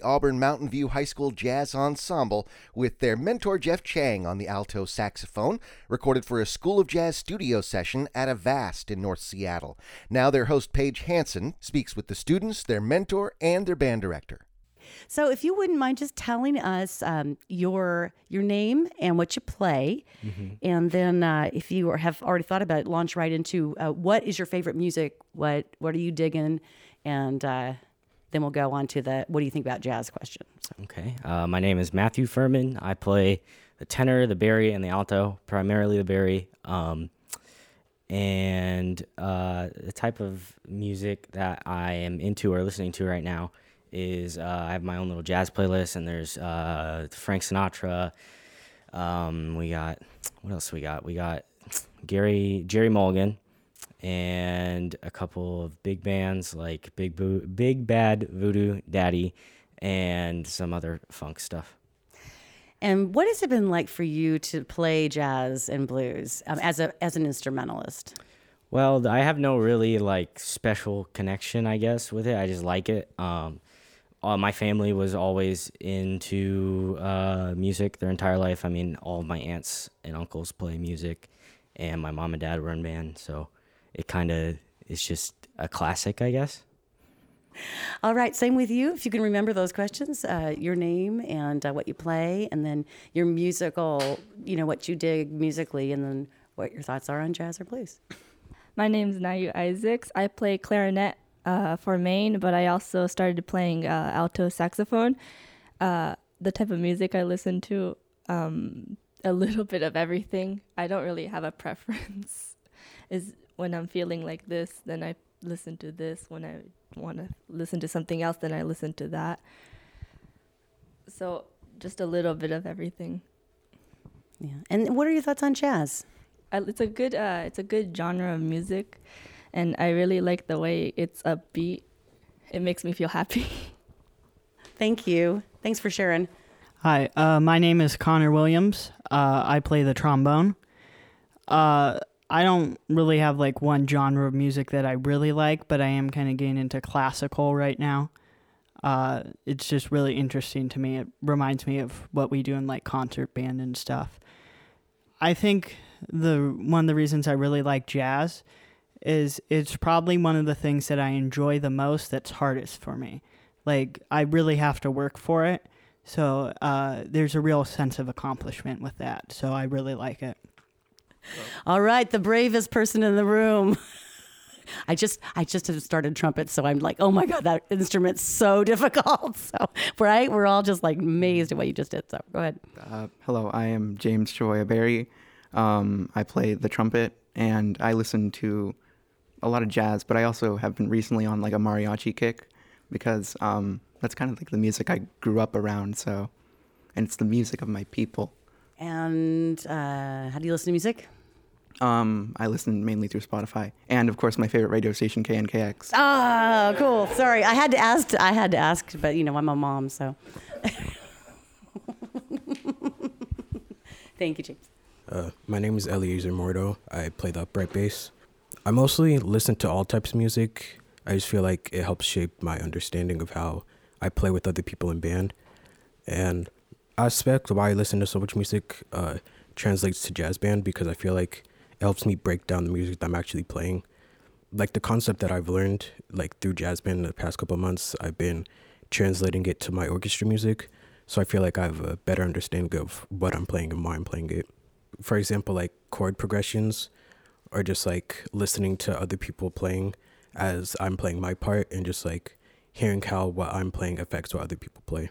the Auburn Mountainview High School Jazz Ensemble with their mentor Jeff Chang on the alto saxophone, recorded for a School of Jazz studio session at Avast in North Seattle. Now their host Paige Hanson speaks with the students, their mentor, and their band director. So, if you wouldn't mind just telling us um, your your name and what you play, mm-hmm. and then uh, if you have already thought about it, launch right into uh, what is your favorite music? What what are you digging? And uh, then we'll go on to the what do you think about jazz question. So. Okay, uh, my name is Matthew Furman. I play the tenor, the bari, and the alto, primarily the bari. Um, and uh, the type of music that I am into or listening to right now is uh, I have my own little jazz playlist, and there's uh, Frank Sinatra. Um, we got what else? We got we got Gary Gerry Mulligan, and a couple of big bands like Big Boo, Big Bad Voodoo Daddy, and some other funk stuff. And what has it been like for you to play jazz and blues um, as a as an instrumentalist? Well, I have no really like special connection, I guess, with it. I just like it. Um, uh, my family was always into uh, music their entire life. I mean, all my aunts and uncles play music, and my mom and dad were in band, so it kind of is just a classic, I guess. All right, same with you. If you can remember those questions, uh, your name and uh, what you play, and then your musical, you know, what you dig musically, and then what your thoughts are on jazz or blues. My name is Nayu Isaacs. I play clarinet uh, for main, but I also started playing uh, alto saxophone. Uh, the type of music I listen to, um, a little bit of everything. I don't really have a preference. Is when I'm feeling like this, then I listen to this. When I want to listen to something else, then I listen to that. So just a little bit of everything. Yeah. And what are your thoughts on jazz? it's a good uh, it's a good genre of music and I really like the way it's upbeat. It makes me feel happy. Thank you. Thanks for sharing. Hi, uh, my name is Connor Williams. Uh, I play the trombone. Uh, I don't really have like one genre of music that I really like, but I am kind of getting into classical right now. Uh, it's just really interesting to me. It reminds me of what we do in like concert band and stuff. I think the one of the reasons I really like jazz is it's probably one of the things that I enjoy the most that's hardest for me. Like I really have to work for it. So uh, there's a real sense of accomplishment with that. So I really like it. All right, the bravest person in the room. I just I just have started trumpet, so I'm like, oh my god, that instrument's so difficult. So right, we're all just like amazed at what you just did. So go ahead. Uh, hello, I am James Joya Berry. Um, I play the trumpet, and I listen to a lot of jazz, but I also have been recently on like a mariachi kick because um, that's kind of like the music I grew up around. So, and it's the music of my people. And uh, how do you listen to music? Um, I listen mainly through Spotify, and of course, my favorite radio station KNKX. Ah, cool. Sorry, I had to ask. I had to ask, but you know, I'm a mom, so. Thank you, James. Uh, my name is Eliezer Mordo. I play the upright bass. I mostly listen to all types of music. I just feel like it helps shape my understanding of how I play with other people in band. And I expect why I listen to so much music uh, translates to jazz band because I feel like it helps me break down the music that I'm actually playing. Like the concept that I've learned like through jazz band in the past couple months, I've been translating it to my orchestra music. So I feel like I have a better understanding of what I'm playing and why I'm playing it. For example, like chord progressions or just like listening to other people playing as I'm playing my part and just like hearing how what I'm playing affects what other people play.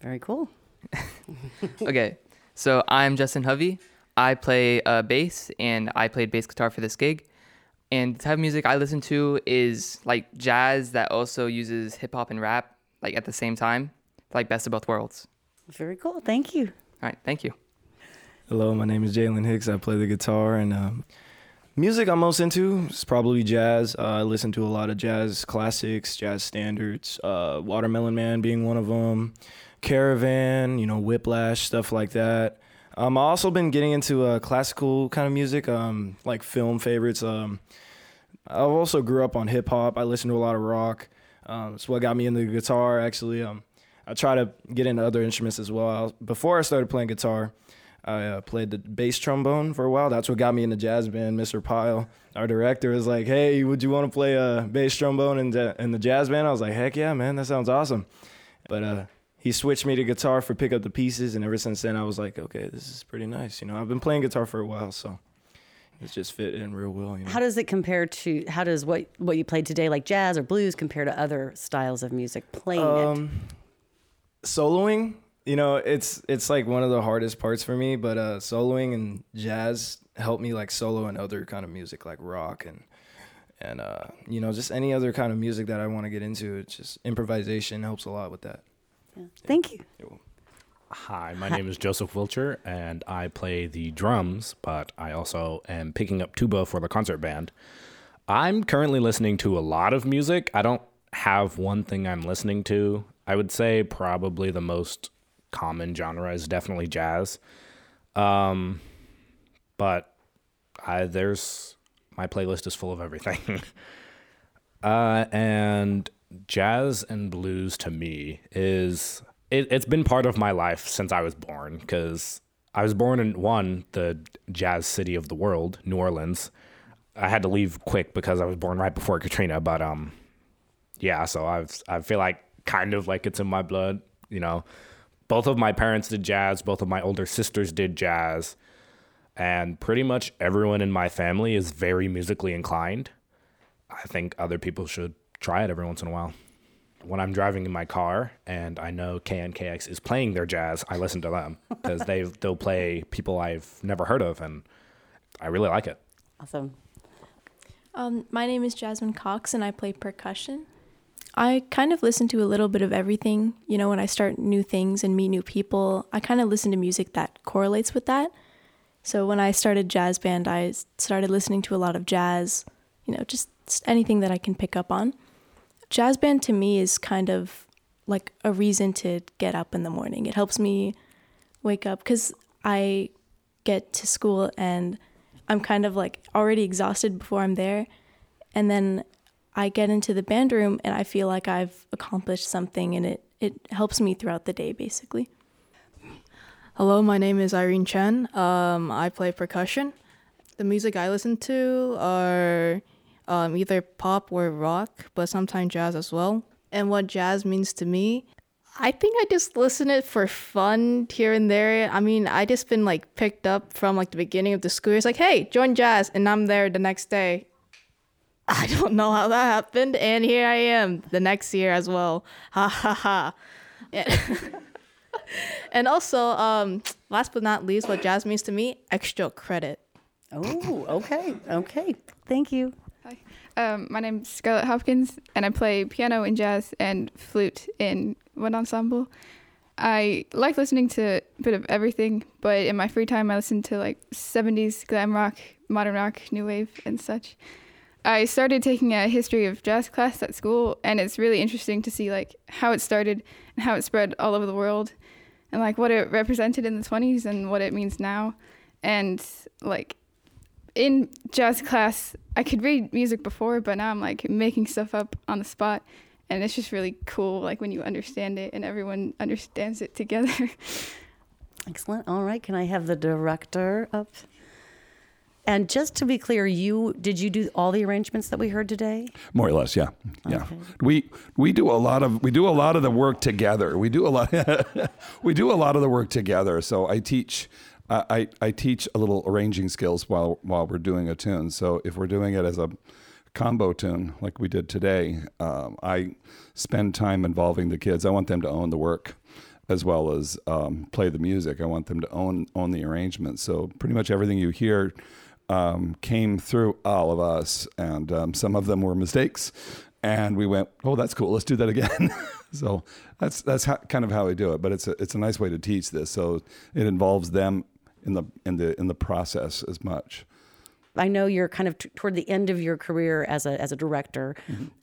Very cool. okay, so I'm Justin Hovey. I play uh, bass and I played bass guitar for this gig. And the type of music I listen to is like jazz that also uses hip hop and rap like at the same time, like best of both worlds. Very cool. Thank you. All right, thank you. Hello, my name is Jalen Hicks. I play the guitar and um, Music I'm most into is probably jazz. Uh, I listen to a lot of jazz classics, jazz standards. Uh, Watermelon Man being one of them. Caravan, you know, Whiplash, stuff like that. Um, I've also been getting into uh, classical kind of music, um, like film favorites. Um, I also grew up on hip hop. I listen to a lot of rock. Um, it's what got me into the guitar. Actually, um, I try to get into other instruments as well. Before I started playing guitar, I uh, played the bass trombone for a while. That's what got me in the jazz band. Mr. Pyle, our director, was like, "Hey, would you want to play a bass trombone in the, in the jazz band?" I was like, "Heck yeah, man! That sounds awesome." But uh, he switched me to guitar for pick up the pieces, and ever since then, I was like, "Okay, this is pretty nice." You know, I've been playing guitar for a while, so it's just fit in real well. You know? How does it compare to how does what what you played today, like jazz or blues, compare to other styles of music? Playing it. um, soloing you know it's it's like one of the hardest parts for me but uh soloing and jazz help me like solo and other kind of music like rock and and uh you know just any other kind of music that i want to get into it's just improvisation helps a lot with that Thank you. Hi, my name is Joseph Wilcher, and I play the drums, but I also am picking up tuba for the concert band. I'm currently listening to a lot of music. I don't have one thing I'm listening to. I would say probably the most common genre is definitely jazz. Um, but I there's my playlist is full of everything. uh, and jazz and blues to me is it, it's been part of my life since I was born because I was born in one the jazz city of the world, New Orleans. I had to leave quick because I was born right before Katrina, but um, yeah. So I've I feel like kind of like it's in my blood, you know. Both of my parents did jazz. Both of my older sisters did jazz, and pretty much everyone in my family is very musically inclined. I think other people should try it every once in a while. When I'm driving in my car and I know KNKX is playing their jazz, I listen to them because they they'll play people I've never heard of, and I really like it. Awesome. Um, my name is Jasmine Cox and I play percussion. I kind of listen to a little bit of everything. You know, when I start new things and meet new people, I kind of listen to music that correlates with that. So when I started jazz band, I started listening to a lot of jazz, you know, just anything that I can pick up on. Jazz band to me is kind of like a reason to get up in the morning. It helps me wake up because I get to school and I'm kind of like already exhausted before I'm there. And then I get into the band room and I feel like I've accomplished something and it, it helps me throughout the day basically. Hello, my name is Irene Chen. Um, I play percussion. The music I listen to are um, either pop or rock, but sometimes jazz as well. And what jazz means to me, I think I just listen it for fun here and there. I mean, I just been like picked up from like the beginning of the school. It's like, hey, join jazz, and I'm there the next day. I don't know how that happened, and here I am the next year as well. Ha ha ha. Yeah. and also, um, last but not least, what jazz means to me, extra credit. Oh, okay, okay. Thank you. Um, my name's Scarlett Hopkins, and I play piano in jazz and flute in one ensemble. I like listening to a bit of everything, but in my free time, I listen to like 70s glam rock, modern rock, new wave, and such. I started taking a history of jazz class at school, and it's really interesting to see like how it started and how it spread all over the world, and like what it represented in the 20s and what it means now, and like in jazz class, I could read music before, but now I'm like making stuff up on the spot. And it's just really cool, like when you understand it and everyone understands it together. Excellent. All right. Can I have the director up? And just to be clear, you did you do all the arrangements that we heard today? More or less, yeah, yeah. We we do a lot of we do a lot of the work together. We do a lot we do a lot of the work together. So I teach I, I teach a little arranging skills while while we're doing a tune. So if we're doing it as a combo tune like we did today, um, I spend time involving the kids. I want them to own the work as well as um, play the music. I want them to own own the arrangement. So pretty much everything you hear um, came through all of us, and um, some of them were mistakes. And we went, oh, that's cool. Let's do that again. so that's that's how, kind of how we do it. But it's a it's a nice way to teach this. So it involves them in the in the in the process as much. I know you're kind of t- toward the end of your career as a as a director.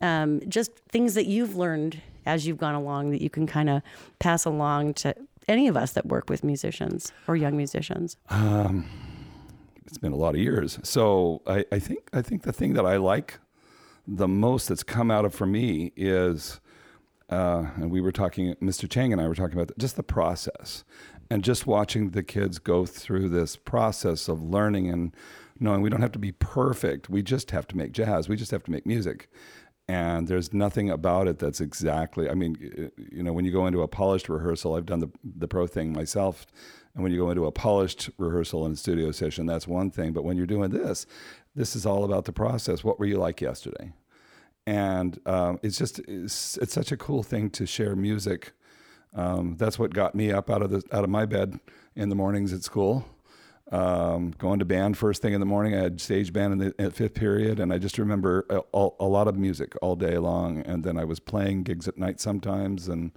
Um, just things that you've learned as you've gone along that you can kind of pass along to any of us that work with musicians or young musicians. Um, it's been a lot of years, so I, I think I think the thing that I like the most that's come out of for me is uh, and we were talking, Mr. Chang and I were talking about just the process and just watching the kids go through this process of learning and knowing we don't have to be perfect. We just have to make jazz. We just have to make music. And there's nothing about it that's exactly, I mean, you know, when you go into a polished rehearsal, I've done the, the pro thing myself. And when you go into a polished rehearsal and studio session, that's one thing. But when you're doing this, this is all about the process. What were you like yesterday? And um, it's just, it's, it's such a cool thing to share music. Um, that's what got me up out of the out of my bed in the mornings at school um, going to band first thing in the morning. I had stage band in the fifth period, and I just remember a, a, a, lot of music all day long. And then I was playing gigs at night sometimes, and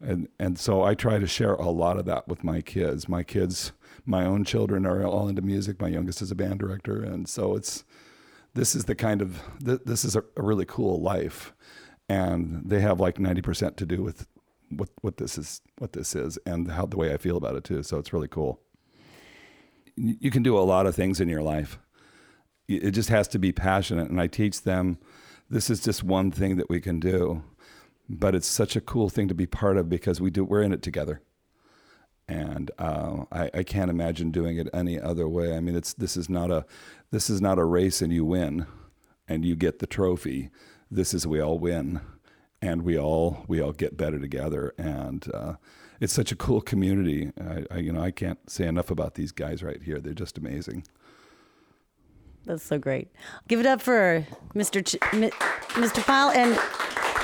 and and so I try to share a lot of that with my kids. My kids, my own children, are all into music. My youngest is a band director, and so it's this is the kind of this is a, a really cool life, and they have like ninety percent to do with what what this is what this is and how the way I feel about it too. So it's really cool you can do a lot of things in your life. It just has to be passionate. And I teach them this is just one thing that we can do, but it's such a cool thing to be part of because we do we're in it together. And uh, I, I can't imagine doing it any other way. I mean, it's this is not a this is not a race and you win, and you get the trophy. This is we all win, and we all we all get better together. And uh, it's such a cool community. I, I, you know, I can't say enough about these guys right here. They're just amazing. That's so great. Give it up for Mr. Ch- Mr. Pyle and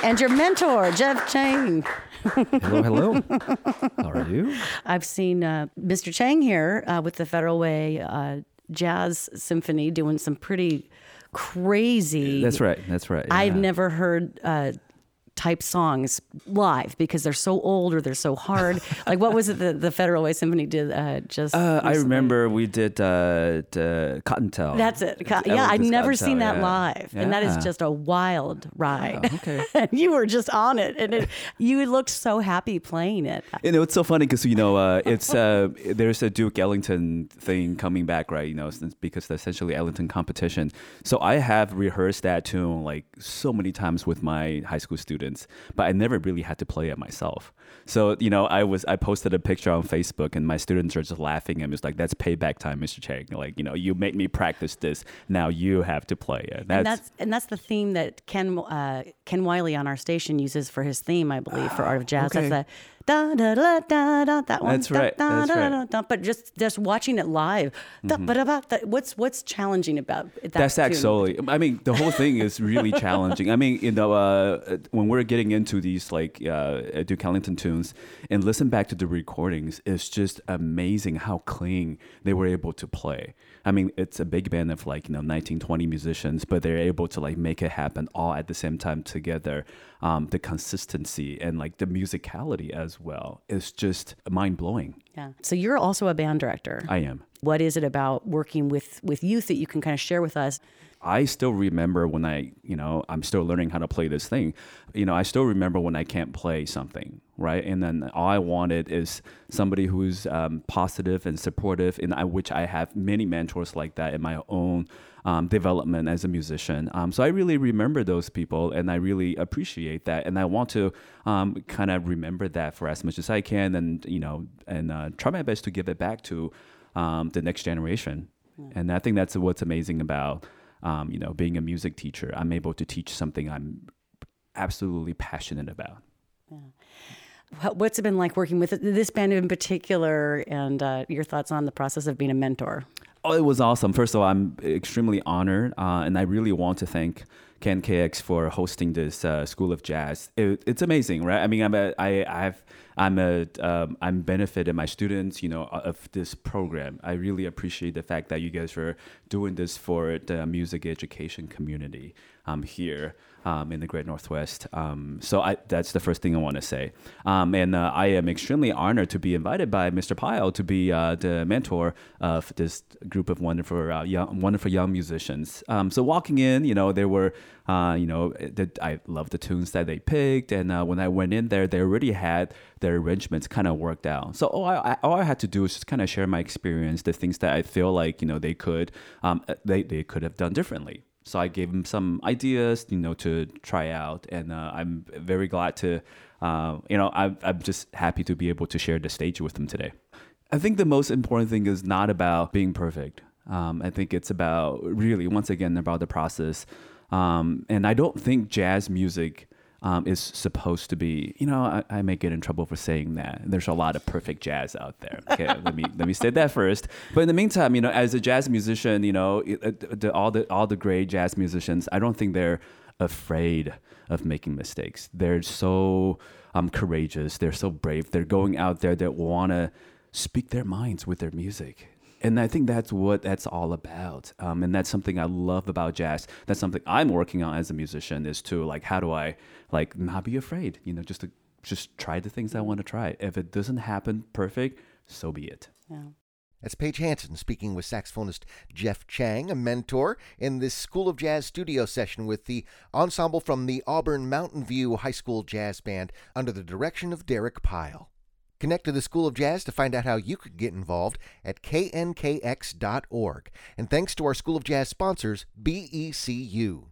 and your mentor, Jeff Chang. hello, hello. How are you? I've seen uh, Mr. Chang here uh, with the Federal Way uh, Jazz Symphony doing some pretty crazy. That's right. That's right. Yeah. I've never heard uh, type songs live because they're so old or they're so hard. like what was it the, the Federal Way Symphony did uh, just? Uh, I remember we did uh, Cottontail. That's it. Co- yeah, I've never seen that yeah. live, yeah. and that is just a wild ride. Oh, okay, you were just on it, and it, you looked so happy playing it. You know, it's so funny because you know uh, it's uh, there's a Duke Ellington thing coming back, right? You know, because the essentially Ellington competition. So I have rehearsed that tune like so many times with my high school students but I never really had to play it myself. So you know, I was I posted a picture on Facebook, and my students are just laughing and it's like, "That's payback time, Mr. Chang. Like you know, you made me practice this. Now you have to play it." That's, and that's and that's the theme that Ken uh, Ken Wiley on our station uses for his theme, I believe, for Art of Jazz. Okay. That's the da da da da da that one. That's right. Da, That's da, right. Da, but just just watching it live, mm-hmm. but about that, what's what's challenging about that? That's actually. I mean, the whole thing is really challenging. I mean, you know, uh, when we're getting into these like uh, Duke Ellington tunes and listen back to the recordings, it's just amazing how clean they were able to play. I mean, it's a big band of like you know 19, 20 musicians, but they're able to like make it happen all at the same time together. Um, the consistency and like the musicality as well is just mind blowing. Yeah. So you're also a band director. I am. What is it about working with with youth that you can kind of share with us? I still remember when I, you know, I'm still learning how to play this thing. You know, I still remember when I can't play something, right? And then all I wanted is somebody who's um, positive and supportive, and I, which I have many mentors like that in my own um, development as a musician. Um, so I really remember those people, and I really appreciate that, and I want to um, kind of remember that for as much as I can, and you know, and uh, try my best to give it back to um, the next generation. Yeah. And I think that's what's amazing about um, you know, being a music teacher, I'm able to teach something I'm absolutely passionate about. What's it been like working with this band in particular, and uh, your thoughts on the process of being a mentor? Oh, it was awesome. First of all, I'm extremely honored, uh, and I really want to thank KNKX for hosting this uh, School of Jazz. It, it's amazing, right? I mean, I'm a, I, I've I'm a um, I'm benefiting my students, you know, of this program. I really appreciate the fact that you guys are doing this for the music education community um, here um, in the Great Northwest. Um, so I, that's the first thing I want to say. Um, and uh, I am extremely honored to be invited by Mr. Pyle to be uh, the mentor of this group of wonderful, uh, young, wonderful young musicians. Um, so walking in, you know, there were, uh, you know, the, I love the tunes that they picked. And uh, when I went in there, they already had their arrangements kind of worked out. So all I, all I had to do was just kind of share my experience, the things that I feel like, you know, they could, um, they, they could have done differently So I gave him some ideas, you know, to try out, and uh, I'm very glad to, uh, you know, I'm, I'm just happy to be able to share the stage with him today. I think the most important thing is not about being perfect. Um, I think it's about really, once again, about the process. Um, and I don't think jazz music um, is supposed to be. You know, I, I, may get in trouble for saying that. There's a lot of perfect jazz out there. Okay, let me let me say that first. But in the meantime, you know, as a jazz musician, you know, it, the, all the all the great jazz musicians, I don't think they're afraid of making mistakes. They're so um, courageous. They're so brave. They're going out there that want to speak their minds with their music and I think that's what that's all about. Um, and that's something I love about jazz. That's something I'm working on as a musician is to like, how do I like not be afraid? You know, just to just try the things I want to try. If it doesn't happen perfect, so be it. Yeah. That's Paige Hanson speaking with saxophonist Jeff Chang, a mentor in this School of Jazz studio session with the ensemble from the Auburn Mountainview High School Jazz Band under the direction of Derek Pyle. Connect to the School of Jazz to find out how you could get involved at knkx.org. And thanks to our School of Jazz sponsors, BECU.